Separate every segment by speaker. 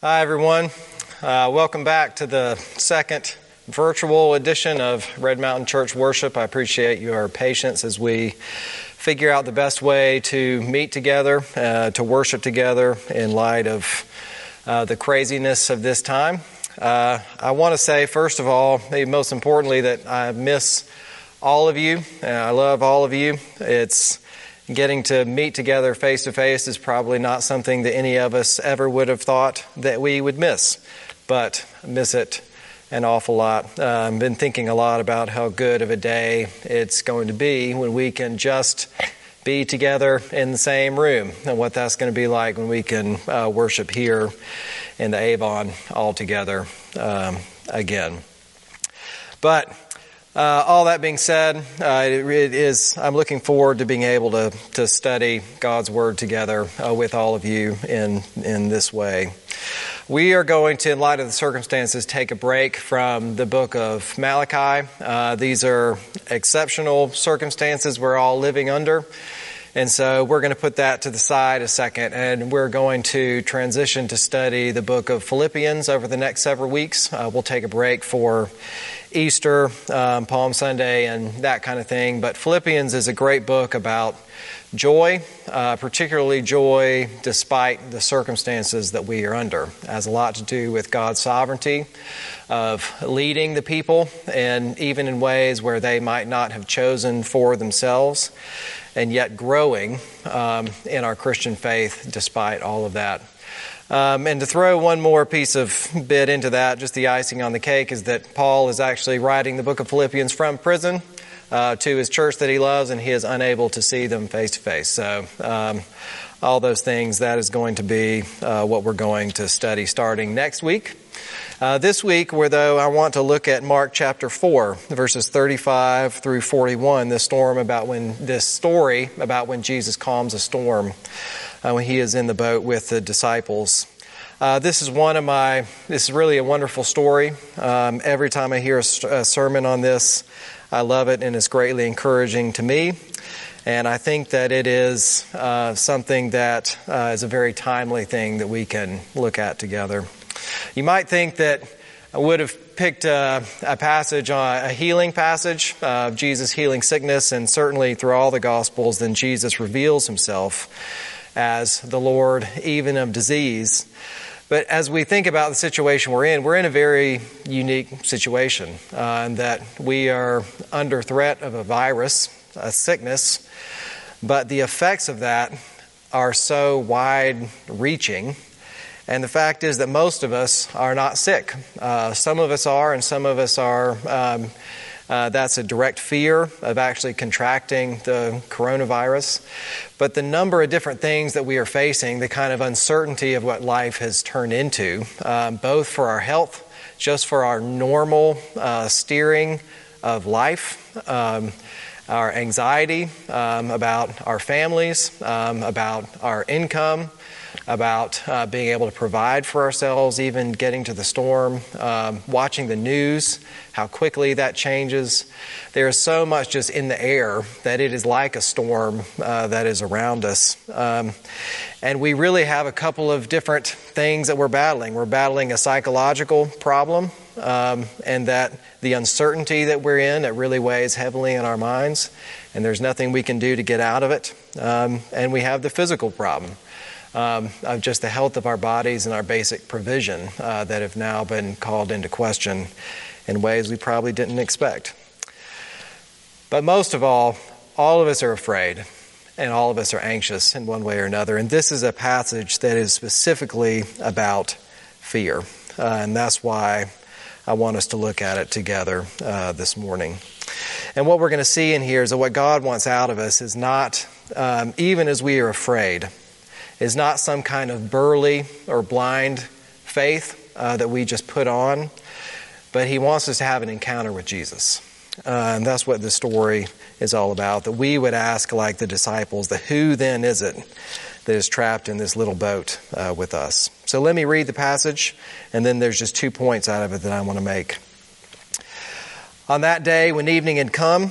Speaker 1: Hi, everyone. Uh, welcome back to the second virtual edition of Red Mountain Church Worship. I appreciate your patience as we figure out the best way to meet together, uh, to worship together in light of uh, the craziness of this time. Uh, I want to say, first of all, maybe most importantly, that I miss all of you. I love all of you. It's getting to meet together face to face is probably not something that any of us ever would have thought that we would miss, but miss it an awful lot. I've been thinking a lot about how good of a day it's going to be when we can just be together in the same room and what that's going to be like when we can uh, worship here in the Avon all together um, again. But uh, all that being said, uh, it, is, I'm looking forward to being able to, to study God's Word together uh, with all of you in, in this way. We are going to, in light of the circumstances, take a break from the book of Malachi. Uh, these are exceptional circumstances we're all living under. And so we're going to put that to the side a second, and we're going to transition to study the book of Philippians over the next several weeks. Uh, we'll take a break for Easter, um, Palm Sunday, and that kind of thing. But Philippians is a great book about joy, uh, particularly joy despite the circumstances that we are under. It has a lot to do with God's sovereignty of leading the people, and even in ways where they might not have chosen for themselves, and yet growing um, in our Christian faith despite all of that. Um, and to throw one more piece of bit into that, just the icing on the cake, is that Paul is actually writing the book of Philippians from prison uh, to his church that he loves, and he is unable to see them face to face. So, um, all those things, that is going to be uh, what we're going to study starting next week. Uh, this week, where though I want to look at Mark chapter 4, verses 35 through 41, this storm about when, this story about when Jesus calms a storm uh, when he is in the boat with the disciples. Uh, this is one of my, this is really a wonderful story. Um, every time I hear a, a, sermon on this, I love it and it's greatly encouraging to me. And I think that it is uh, something that uh, is a very timely thing that we can look at together. You might think that I would have picked a, a passage, a healing passage of Jesus healing sickness, and certainly through all the Gospels, then Jesus reveals himself as the Lord, even of disease. But as we think about the situation we're in, we're in a very unique situation uh, in that we are under threat of a virus, a sickness, but the effects of that are so wide reaching. And the fact is that most of us are not sick. Uh, some of us are, and some of us are. Um, uh, that's a direct fear of actually contracting the coronavirus. But the number of different things that we are facing, the kind of uncertainty of what life has turned into, um, both for our health, just for our normal uh, steering of life. Um, our anxiety um, about our families, um, about our income, about uh, being able to provide for ourselves, even getting to the storm, um, watching the news, how quickly that changes. There is so much just in the air that it is like a storm uh, that is around us. Um, and we really have a couple of different things that we're battling. We're battling a psychological problem, um, and that the uncertainty that we're in, it really weighs heavily in our minds, and there's nothing we can do to get out of it. Um, and we have the physical problem um, of just the health of our bodies and our basic provision uh, that have now been called into question in ways we probably didn't expect. But most of all, all of us are afraid and all of us are anxious in one way or another. And this is a passage that is specifically about fear. Uh, and that's why I want us to look at it together uh, this morning. And what we're going to see in here is that what God wants out of us is not, um, even as we are afraid, is not some kind of burly or blind faith uh, that we just put on, but He wants us to have an encounter with Jesus. Uh, and that's what the story is all about. That we would ask, like the disciples, the who then is it that is trapped in this little boat uh, with us? So let me read the passage, and then there's just two points out of it that I want to make. On that day, when evening had come,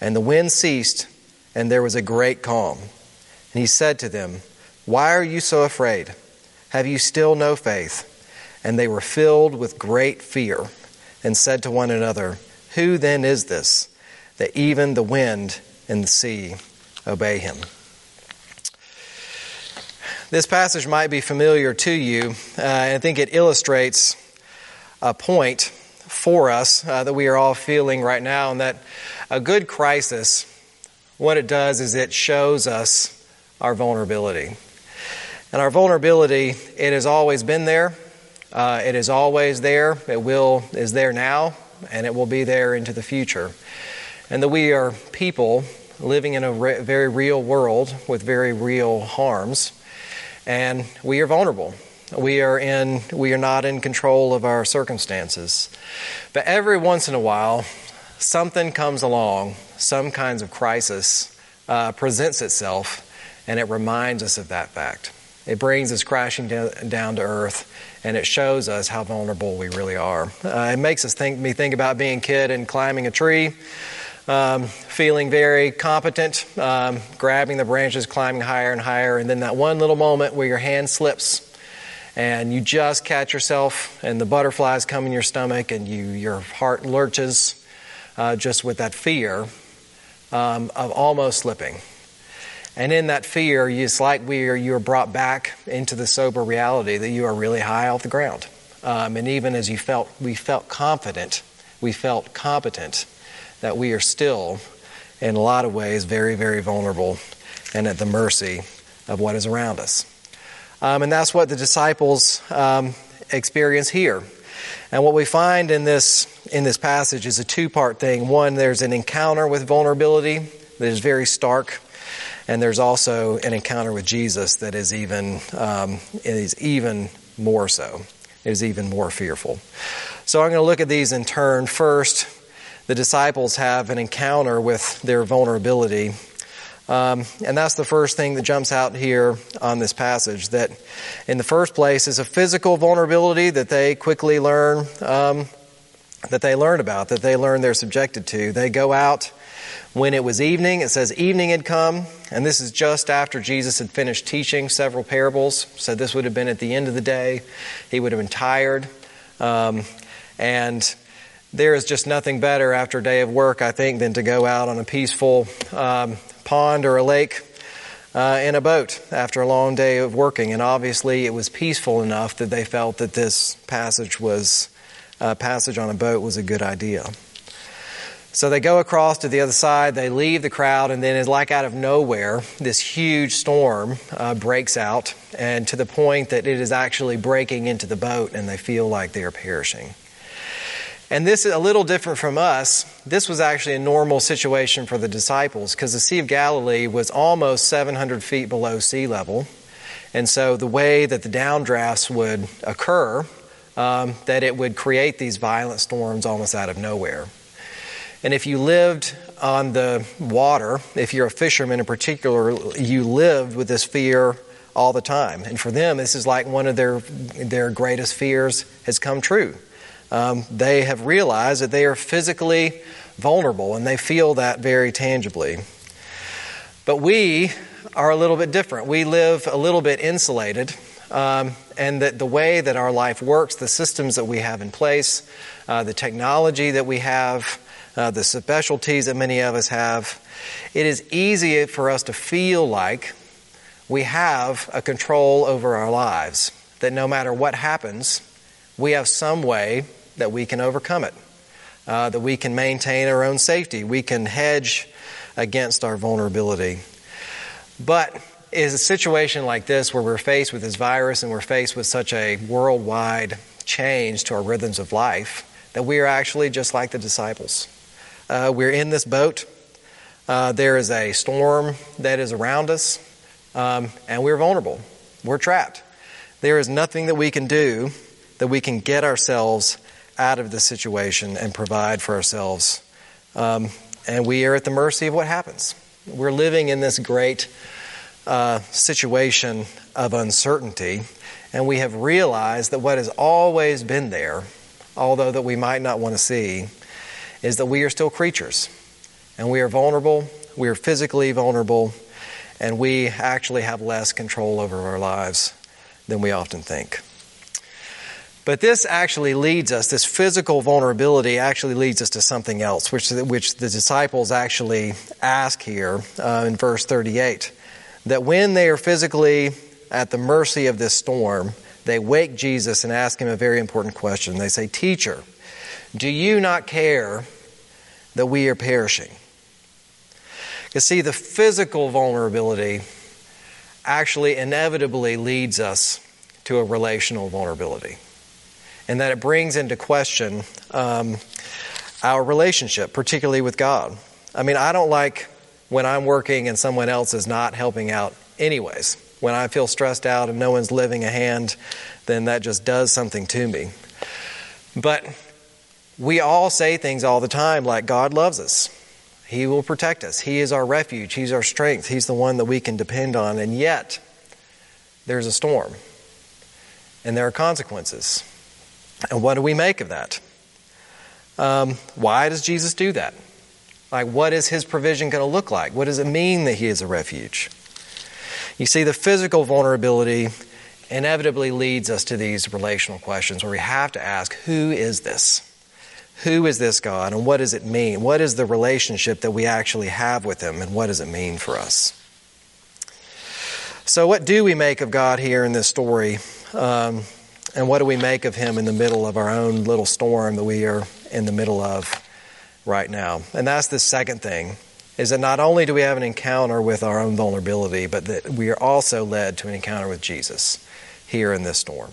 Speaker 1: And the wind ceased, and there was a great calm. And he said to them, Why are you so afraid? Have you still no faith? And they were filled with great fear and said to one another, Who then is this, that even the wind and the sea obey him? This passage might be familiar to you. Uh, I think it illustrates a point for us uh, that we are all feeling right now, and that a good crisis, what it does is it shows us our vulnerability. And our vulnerability, it has always been there. Uh, it is always there. It will is there now, and it will be there into the future. And that we are people living in a re- very real world with very real harms, and we are vulnerable. We are in we are not in control of our circumstances. But every once in a while, something comes along, some kinds of crisis uh, presents itself, and it reminds us of that fact. It brings us crashing down to earth, and it shows us how vulnerable we really are. Uh, it makes us think me think about being a kid and climbing a tree. Um, feeling very competent, um, grabbing the branches, climbing higher and higher, and then that one little moment where your hand slips and you just catch yourself and the butterflies come in your stomach and you, your heart lurches uh, just with that fear um, of almost slipping. And in that fear, it's like we are, you are brought back into the sober reality that you are really high off the ground. Um, and even as you felt, we felt confident, we felt competent, that we are still, in a lot of ways, very, very vulnerable and at the mercy of what is around us. Um, and that's what the disciples um, experience here. And what we find in this, in this passage is a two part thing. One, there's an encounter with vulnerability that is very stark. And there's also an encounter with Jesus that is even, um, is even more so. It is even more fearful. So I'm going to look at these in turn. First, the disciples have an encounter with their vulnerability um, and that's the first thing that jumps out here on this passage. That, in the first place, is a physical vulnerability that they quickly learn um, that they learn about, that they learn they're subjected to. They go out when it was evening. It says evening had come, and this is just after Jesus had finished teaching several parables. So this would have been at the end of the day. He would have been tired, um, and there is just nothing better after a day of work, I think, than to go out on a peaceful um, pond or a lake uh, in a boat after a long day of working. And obviously, it was peaceful enough that they felt that this passage was uh, passage on a boat was a good idea. So they go across to the other side, they leave the crowd, and then, like out of nowhere, this huge storm uh, breaks out, and to the point that it is actually breaking into the boat, and they feel like they are perishing. And this is a little different from us. This was actually a normal situation for the disciples because the Sea of Galilee was almost 700 feet below sea level. And so the way that the downdrafts would occur, um, that it would create these violent storms almost out of nowhere. And if you lived on the water, if you're a fisherman in particular, you lived with this fear all the time. And for them, this is like one of their, their greatest fears has come true um, they have realized that they are physically vulnerable and they feel that very tangibly. But we are a little bit different. We live a little bit insulated, um, and that the way that our life works, the systems that we have in place, uh, the technology that we have, uh, the specialties that many of us have, it is easy for us to feel like we have a control over our lives. That no matter what happens, we have some way that we can overcome it, uh, that we can maintain our own safety, we can hedge against our vulnerability. But is a situation like this where we're faced with this virus and we're faced with such a worldwide change to our rhythms of life that we are actually just like the disciples. Uh, we're in this boat. Uh, there is a storm that is around us, um, and we're vulnerable. We're trapped. There is nothing that we can do that we can get ourselves out of the situation and provide for ourselves. Um, and we are at the mercy of what happens. We're living in this great uh, situation of uncertainty, and we have realized that what has always been there, although that we might not want to see, is that we are still creatures. And we are vulnerable, we are physically vulnerable, and we actually have less control over our lives than we often think. But this actually leads us, this physical vulnerability actually leads us to something else, which, which the disciples actually ask here uh, in verse 38. That when they are physically at the mercy of this storm, they wake Jesus and ask him a very important question. They say, Teacher, do you not care that we are perishing? You see, the physical vulnerability actually inevitably leads us to a relational vulnerability and that it brings into question um, our relationship, particularly with God. I mean, I don't like when I'm working and someone else is not helping out, anyways. When I feel stressed out and no one's lifting a hand, then that just does something to me. But we all say things all the time like God loves us. He will protect us. He is our refuge. He's our strength. He's the one that we can depend on. And yet, there's a storm. And there are consequences. And what do we make of that? Um, why does Jesus do that? Like, what is his provision going to look like? What does it mean that he is a refuge? You see, the physical vulnerability inevitably leads us to these relational questions where we have to ask who is this? Who is this God, and what does it mean? What is the relationship that we actually have with him, and what does it mean for us? So, what do we make of God here in this story? Um, and what do we make of him in the middle of our own little storm that we are in the middle of right now? And that's the second thing is that not only do we have an encounter with our own vulnerability, but that we are also led to an encounter with Jesus here in this storm.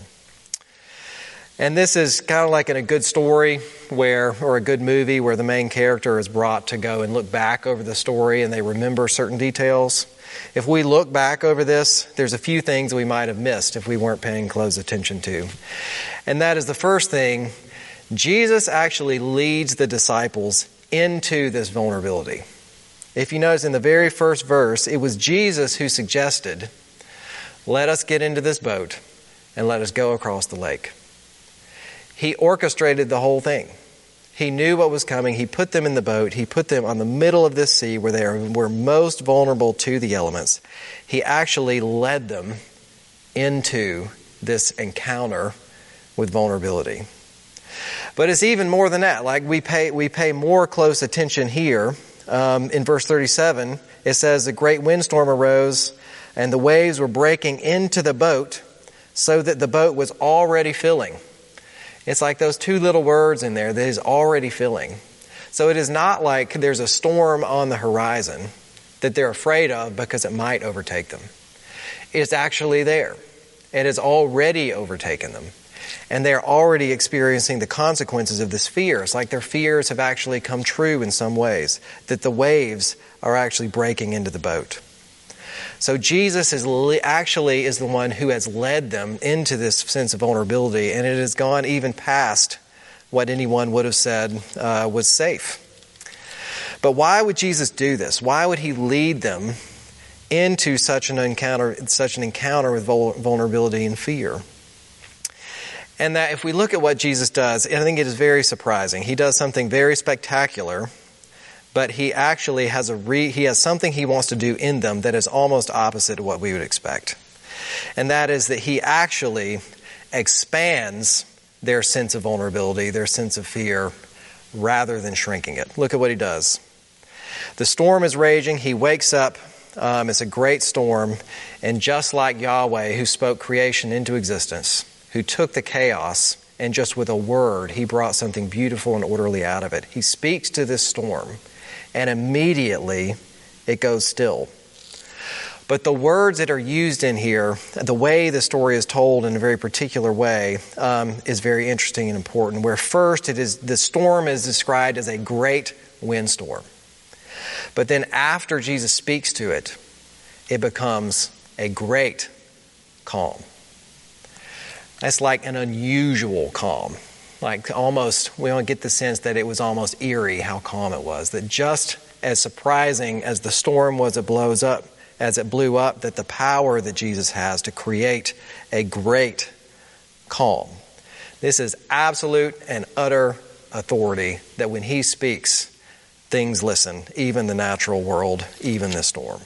Speaker 1: And this is kind of like in a good story where, or a good movie where the main character is brought to go and look back over the story and they remember certain details. If we look back over this, there's a few things we might have missed if we weren't paying close attention to. And that is the first thing Jesus actually leads the disciples into this vulnerability. If you notice in the very first verse, it was Jesus who suggested, Let us get into this boat and let us go across the lake. He orchestrated the whole thing. He knew what was coming. He put them in the boat. He put them on the middle of this sea where they were most vulnerable to the elements. He actually led them into this encounter with vulnerability. But it's even more than that. Like we pay, we pay more close attention here. Um, in verse 37, it says, A great windstorm arose, and the waves were breaking into the boat, so that the boat was already filling. It's like those two little words in there that is already filling. So it is not like there's a storm on the horizon that they're afraid of because it might overtake them. It's actually there. It has already overtaken them. And they're already experiencing the consequences of this fear. It's like their fears have actually come true in some ways, that the waves are actually breaking into the boat. So Jesus is actually is the one who has led them into this sense of vulnerability, and it has gone even past what anyone would have said uh, was safe. But why would Jesus do this? Why would he lead them into such an encounter, such an encounter with vulnerability and fear? And that if we look at what Jesus does, and I think it is very surprising. He does something very spectacular but he actually has a re, he has something he wants to do in them that is almost opposite to what we would expect. And that is that he actually expands their sense of vulnerability, their sense of fear, rather than shrinking it. Look at what he does. The storm is raging. He wakes up. Um, it's a great storm. And just like Yahweh, who spoke creation into existence, who took the chaos and just with a word, he brought something beautiful and orderly out of it. He speaks to this storm and immediately it goes still. But the words that are used in here, the way the story is told in a very particular way, um, is very interesting and important. Where first it is the storm is described as a great windstorm, but then after Jesus speaks to it, it becomes a great calm. That's like an unusual calm. Like almost, we don't get the sense that it was almost eerie how calm it was. That just as surprising as the storm was, it blows up, as it blew up, that the power that Jesus has to create a great calm. This is absolute and utter authority that when he speaks, things listen, even the natural world, even the storm.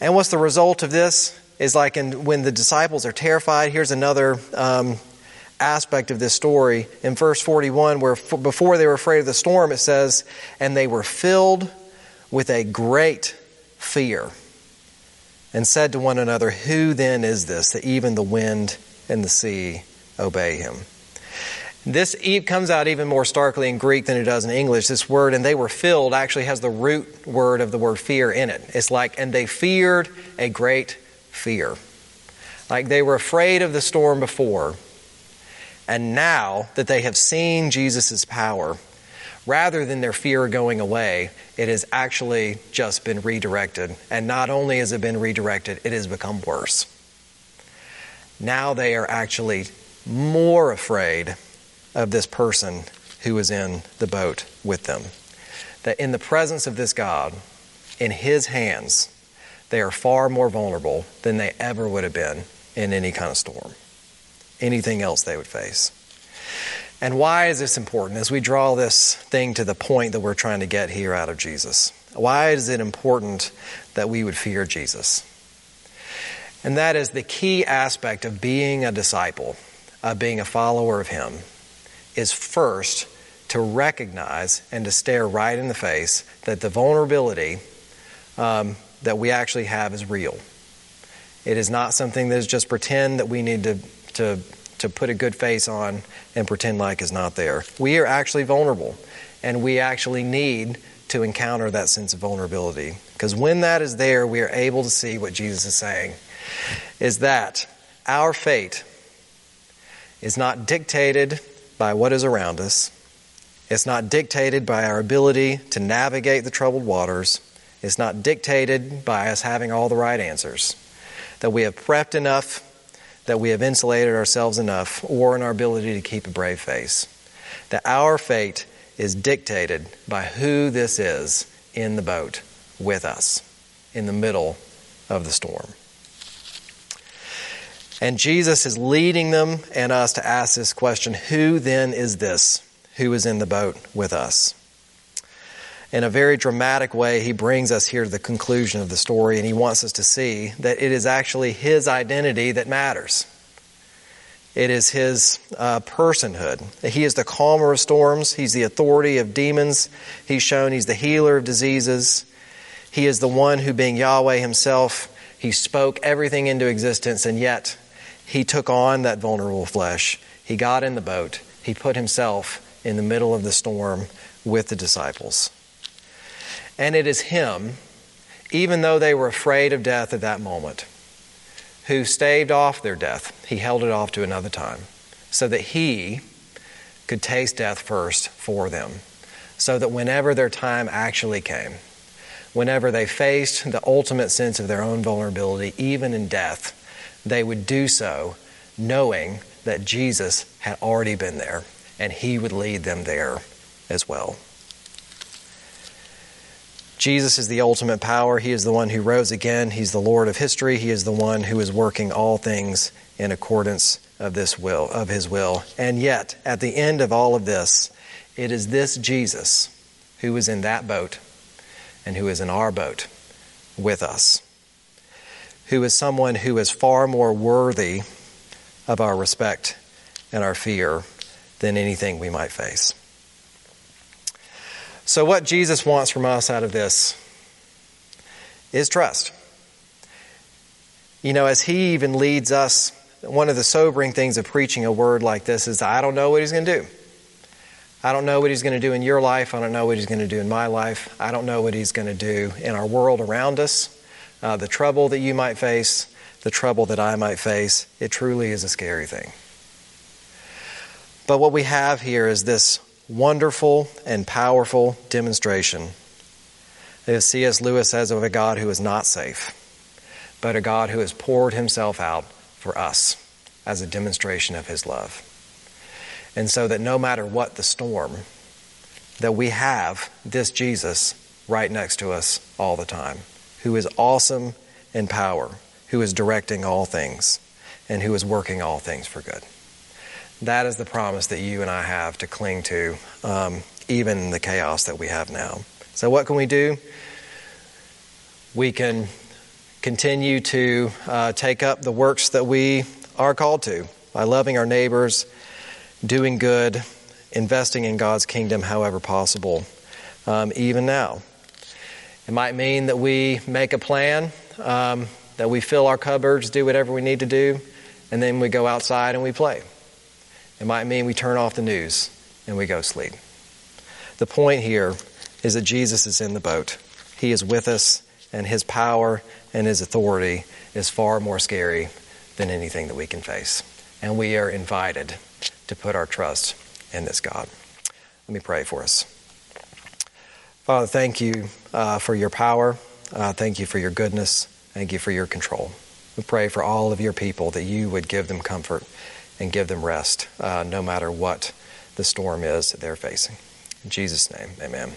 Speaker 1: And what's the result of this? Is like in, when the disciples are terrified. Here's another um, aspect of this story in verse 41, where before they were afraid of the storm, it says, And they were filled with a great fear and said to one another, Who then is this that even the wind and the sea obey him? This comes out even more starkly in Greek than it does in English. This word, and they were filled, actually has the root word of the word fear in it. It's like, and they feared a great fear. Like they were afraid of the storm before, and now that they have seen Jesus' power, rather than their fear going away, it has actually just been redirected. And not only has it been redirected, it has become worse. Now they are actually more afraid of this person who is in the boat with them. That in the presence of this God, in His hands, they are far more vulnerable than they ever would have been in any kind of storm, anything else they would face. And why is this important as we draw this thing to the point that we're trying to get here out of Jesus? Why is it important that we would fear Jesus? And that is the key aspect of being a disciple, of being a follower of Him, is first to recognize and to stare right in the face that the vulnerability um, that we actually have is real. It is not something that is just pretend that we need to, to, to put a good face on and pretend like is not there. We are actually vulnerable, and we actually need to encounter that sense of vulnerability. Because when that is there, we are able to see what Jesus is saying is that our fate is not dictated by what is around us. It's not dictated by our ability to navigate the troubled waters. It's not dictated by us having all the right answers. That we have prepped enough, that we have insulated ourselves enough, or in our ability to keep a brave face. That our fate is dictated by who this is in the boat with us in the middle of the storm. And Jesus is leading them and us to ask this question Who then is this who is in the boat with us? In a very dramatic way, he brings us here to the conclusion of the story, and he wants us to see that it is actually his identity that matters. It is his uh, personhood. He is the calmer of storms. He's the authority of demons. He's shown he's the healer of diseases. He is the one who, being Yahweh himself, he spoke everything into existence, and yet he took on that vulnerable flesh. He got in the boat. He put himself in the middle of the storm with the disciples. And it is him, even though they were afraid of death at that moment, who staved off their death. He held it off to another time so that he could taste death first for them. So that whenever their time actually came, whenever they faced the ultimate sense of their own vulnerability, even in death, they would do so knowing that Jesus had already been there and he would lead them there as well. Jesus is the ultimate power. He is the one who rose again. He's the Lord of history. He is the one who is working all things in accordance of this will, of his will. And yet, at the end of all of this, it is this Jesus who is in that boat and who is in our boat with us who is someone who is far more worthy of our respect and our fear than anything we might face. So, what Jesus wants from us out of this is trust. You know, as He even leads us, one of the sobering things of preaching a word like this is I don't know what He's going to do. I don't know what He's going to do in your life. I don't know what He's going to do in my life. I don't know what He's going to do in our world around us uh, the trouble that you might face, the trouble that I might face. It truly is a scary thing. But what we have here is this wonderful and powerful demonstration that C.S. Lewis says of a God who is not safe, but a God who has poured himself out for us as a demonstration of His love. And so that no matter what the storm, that we have this Jesus right next to us all the time, who is awesome in power, who is directing all things, and who is working all things for good. That is the promise that you and I have to cling to, um, even in the chaos that we have now. So, what can we do? We can continue to uh, take up the works that we are called to by loving our neighbors, doing good, investing in God's kingdom however possible, um, even now. It might mean that we make a plan, um, that we fill our cupboards, do whatever we need to do, and then we go outside and we play. It might mean we turn off the news and we go sleep. The point here is that Jesus is in the boat. He is with us, and his power and his authority is far more scary than anything that we can face. And we are invited to put our trust in this God. Let me pray for us. Father, thank you uh, for your power. Uh, thank you for your goodness. Thank you for your control. We pray for all of your people that you would give them comfort and give them rest, uh, no matter what the storm is that they're facing. In Jesus' name, amen.